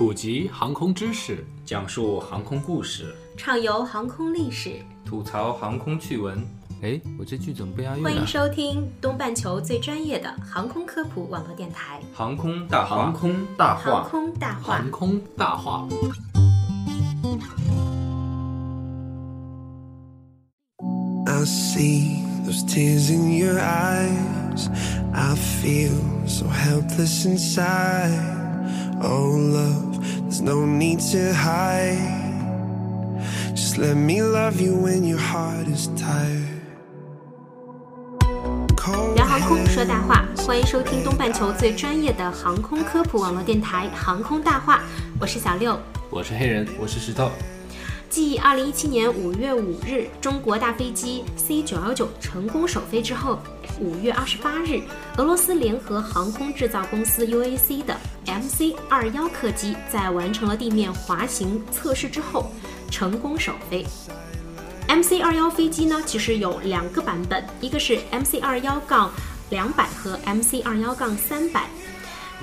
普及航空知识，讲述航空故事，畅游航空历史，吐槽航空趣闻。哎，我这句怎么不押韵欢迎收听东半球最专业的航空科普网络电台《航空大话》。航空大航，空大话航》。空大话。I see those tears in your eyes. I feel so helpless inside. Oh, love, there's no need to hide. Just let me love you when your heart is tired. 聊航空说大话欢迎收听东半球最专业的航空科普网络电台航空大话我是小六。我是黑人我是石头。继二零一七年五月五日中国大飞机 c 九幺九成功首飞之后，5月二十八日，俄罗斯联合航空制造公司 UAC 的 MC 二幺客机在完成了地面滑行测试之后，成功首飞。MC 二幺飞机呢，其实有两个版本，一个是 MC 二幺杠两百和 MC 二幺杠三百。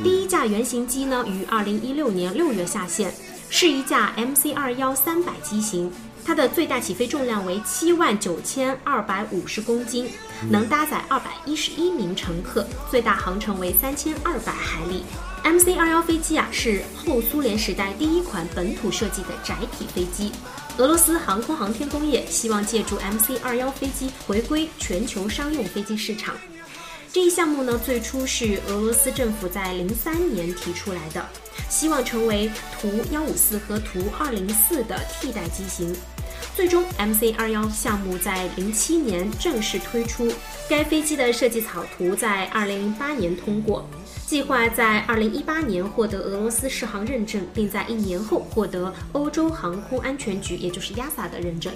第一架原型机呢，于二零一六年六月下线，是一架 MC 二幺三百机型，它的最大起飞重量为七万九千二百五十公斤，能搭载二百一十一名乘客，最大航程为三千二百海里。MC 二幺飞机啊，是后苏联时代第一款本土设计的窄体飞机。俄罗斯航空航天工业希望借助 MC 二幺飞机回归全球商用飞机市场。这一项目呢，最初是俄罗斯政府在零三年提出来的，希望成为图幺五四和图二零四的替代机型。最终，MC 二幺项目在零七年正式推出，该飞机的设计草图在二零零八年通过，计划在二零一八年获得俄罗斯适航认证，并在一年后获得欧洲航空安全局，也就是 EASA 的认证。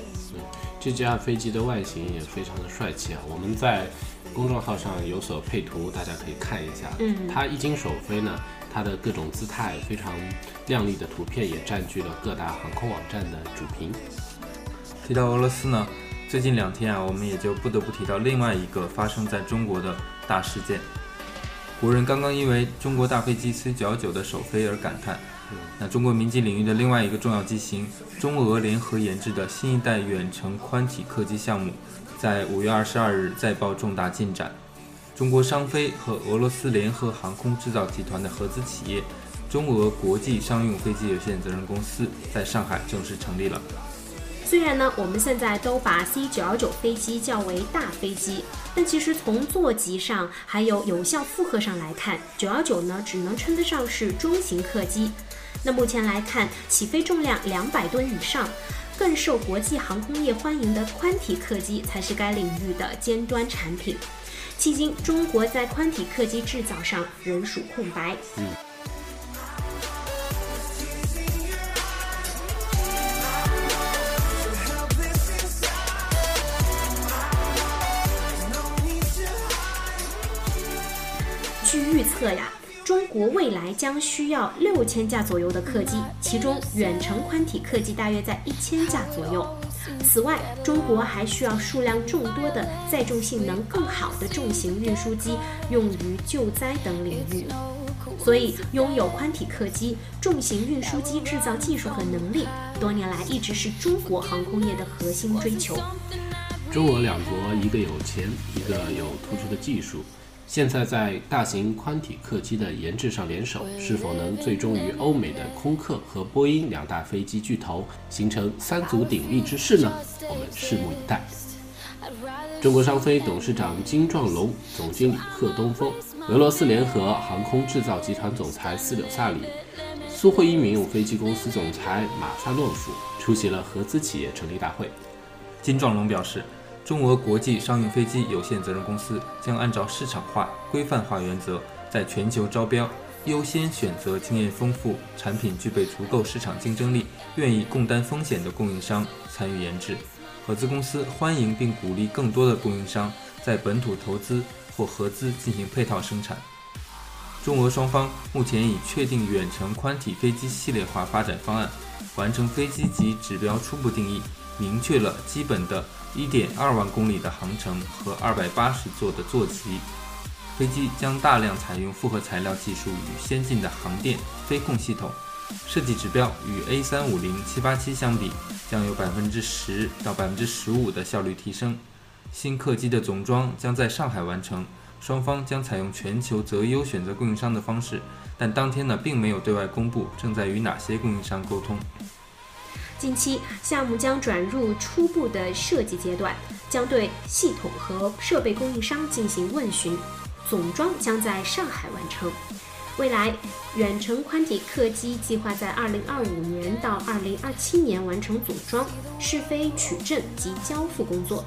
这架飞机的外形也非常的帅气啊！我们在公众号上有所配图，大家可以看一下。嗯它一经首飞呢，它的各种姿态非常靓丽的图片也占据了各大航空网站的主屏。提到俄罗斯呢，最近两天啊，我们也就不得不提到另外一个发生在中国的大事件。国人刚刚因为中国大飞机 C919 的首飞而感叹。那中国民机领域的另外一个重要机型，中俄联合研制的新一代远程宽体客机项目，在五月二十二日再报重大进展。中国商飞和俄罗斯联合航空制造集团的合资企业中俄国际商用飞机有限责任公司在上海正式成立了。虽然呢，我们现在都把 C 九幺九飞机叫为大飞机，但其实从座级上还有有效负荷上来看，九幺九呢只能称得上是中型客机。那目前来看，起飞重量两百吨以上，更受国际航空业欢迎的宽体客机才是该领域的尖端产品。迄今，中国在宽体客机制造上仍属空白。据预测呀，中国未来将需要六千架左右的客机，其中远程宽体客机大约在一千架左右。此外，中国还需要数量众多的载重性能更好的重型运输机，用于救灾等领域。所以，拥有宽体客机、重型运输机制造技术和能力，多年来一直是中国航空业的核心追求。中俄两国一个有钱，一个有突出的技术。现在在大型宽体客机的研制上联手，是否能最终与欧美的空客和波音两大飞机巨头形成三足鼎立之势呢？我们拭目以待。中国商飞董事长金壮龙、总经理贺东风、俄罗斯联合航空制造集团总裁斯柳萨里、苏霍伊民用飞机公司总裁马萨诺夫出席了合资企业成立大会。金壮龙表示，中俄国际商用飞机有限责任公司将按照市场化、规范化原则，在全球招标，优先选择经验丰富、产品具备足够市场竞争力、愿意共担风险的供应商参与研制。合资公司欢迎并鼓励更多的供应商在本土投资或合资进行配套生产。中俄双方目前已确定远程宽体飞机系列化发展方案，完成飞机及指标初步定义，明确了基本的1.2万公里的航程和280座的座级。飞机将大量采用复合材料技术与先进的航电、飞控系统，设计指标与 A 三五零、七八七相比，将有百分之十到百分之十五的效率提升。新客机的总装将在上海完成，双方将采用全球择优选择供应商的方式，但当天呢并没有对外公布正在与哪些供应商沟通。近期项目将转入初步的设计阶段，将对系统和设备供应商进行问询，总装将在上海完成。未来，远程宽体客机计划在2025年到2027年完成组装、试飞、取证及交付工作，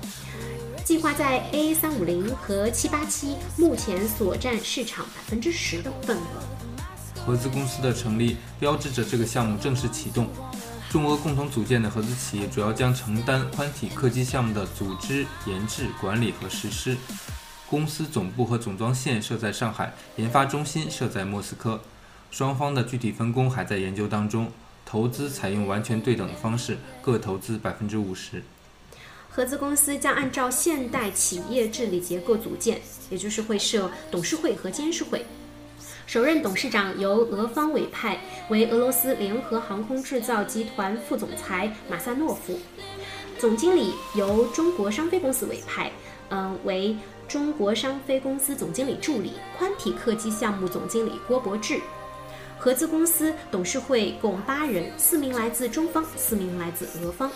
计划在 A350 和787目前所占市场百分之十的份额。合资公司的成立标志着这个项目正式启动。中俄共同组建的合资企业主要将承担宽体客机项目的组织、研制、管理和实施。公司总部和总装线设在上海，研发中心设在莫斯科。双方的具体分工还在研究当中。投资采用完全对等的方式，各投资百分之五十。合资公司将按照现代企业治理结构组建，也就是会设董事会和监事会。首任董事长由俄方委派，为俄罗斯联合航空制造集团副总裁马萨诺夫。总经理由中国商飞公司委派，嗯，为中国商飞公司总经理助理、宽体客机项目总经理郭伯志。合资公司董事会共八人，四名来自中方，四名来自俄方。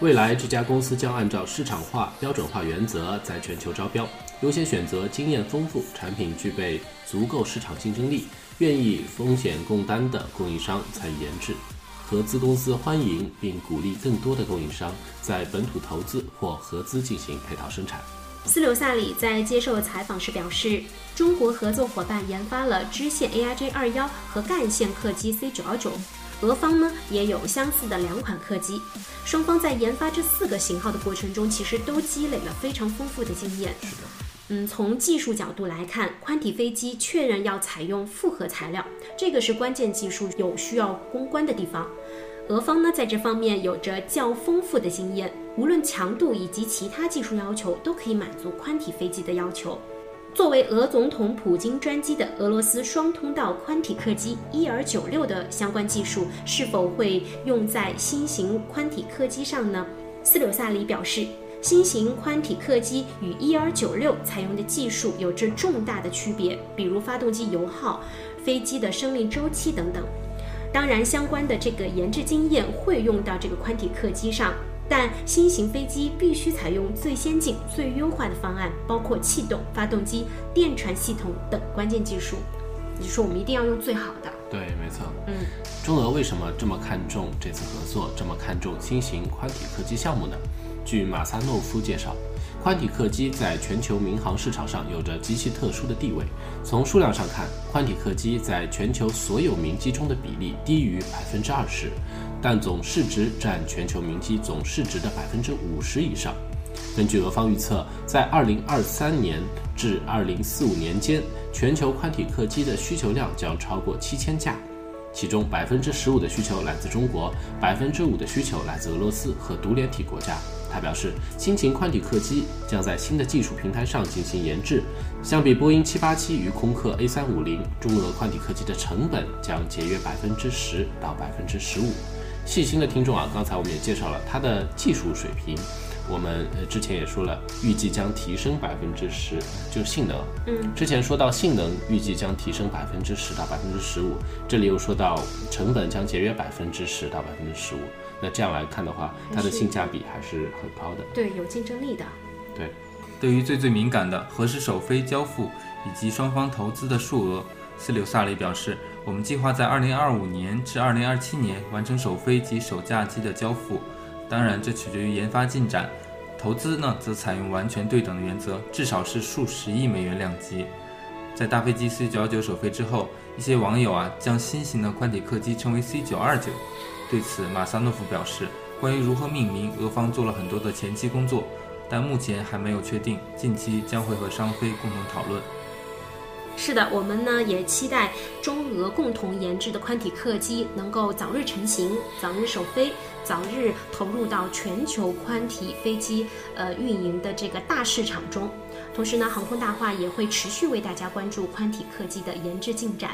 未来这家公司将按照市场化、标准化原则在全球招标，优先选择经验丰富、产品具备足够市场竞争力、愿意风险共担的供应商参与研制。合资公司欢迎并鼓励更多的供应商在本土投资或合资进行配套生产。斯柳萨里在接受采访时表示，中国合作伙伴研发了支线 AIJ 二幺和干线客机 C 九幺九。俄方呢也有相似的两款客机，双方在研发这四个型号的过程中，其实都积累了非常丰富的经验。是的，嗯，从技术角度来看，宽体飞机确认要采用复合材料，这个是关键技术有需要攻关的地方。俄方呢在这方面有着较丰富的经验，无论强度以及其他技术要求，都可以满足宽体飞机的要求。作为俄总统普京专机的俄罗斯双通道宽体客机伊尔九六的相关技术是否会用在新型宽体客机上呢？斯柳萨里表示，新型宽体客机与伊尔九六采用的技术有着重大的区别，比如发动机油耗、飞机的生命周期等等。当然，相关的这个研制经验会用到这个宽体客机上。但新型飞机必须采用最先进、最优化的方案，包括气动、发动机、电传系统等关键技术。也就是说，我们一定要用最好的。对，没错。嗯，中俄为什么这么看重这次合作，这么看重新型宽体客机项目呢？据马萨诺夫介绍，宽体客机在全球民航市场上有着极其特殊的地位。从数量上看，宽体客机在全球所有民机中的比例低于百分之二十。但总市值占全球民机总市值的百分之五十以上。根据俄方预测，在二零二三年至二零四五年间，全球宽体客机的需求量将超过七千架，其中百分之十五的需求来自中国，百分之五的需求来自俄罗斯和独联体国家。他表示，新型宽体客机将在新的技术平台上进行研制，相比波音七八七与空客 A 三五零，中俄宽体客机的成本将节约百分之十到百分之十五。细心的听众啊，刚才我们也介绍了它的技术水平，我们呃之前也说了，预计将提升百分之十，就是性能。嗯，之前说到性能预计将提升百分之十到百分之十五，这里又说到成本将节约百分之十到百分之十五。那这样来看的话，它的性价比还是很高的。对，有竞争力的。对，对于最最敏感的何时首飞交付以及双方投资的数额。斯柳萨里表示：“我们计划在2025年至2027年完成首飞及首架机的交付，当然这取决于研发进展。投资呢，则采用完全对等的原则，至少是数十亿美元量级。”在大飞机 C929 首飞之后，一些网友啊将新型的宽体客机称为 C929。对此，马萨诺夫表示：“关于如何命名，俄方做了很多的前期工作，但目前还没有确定，近期将会和商飞共同讨论。”是的，我们呢也期待中俄共同研制的宽体客机能够早日成型、早日首飞、早日投入到全球宽体飞机呃运营的这个大市场中。同时呢，航空大话也会持续为大家关注宽体客机的研制进展。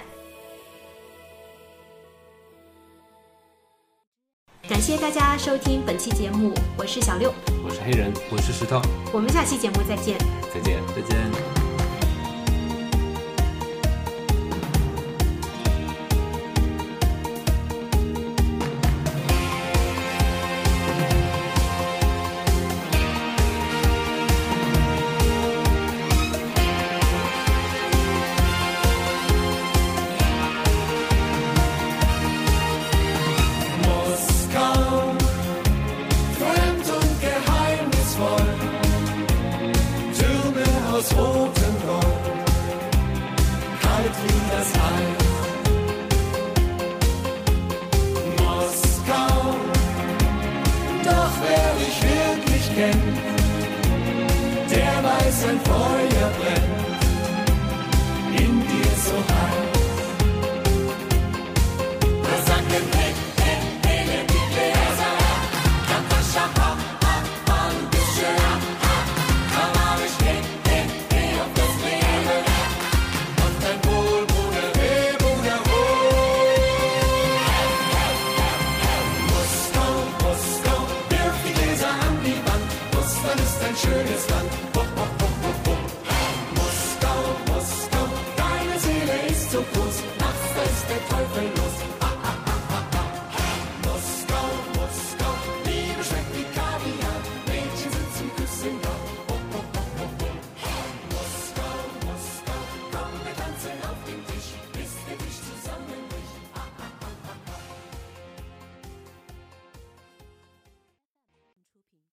感谢大家收听本期节目，我是小六，我是黑人，我是石头，我们下期节目再见。再见。再见。Essa es de Teufel los.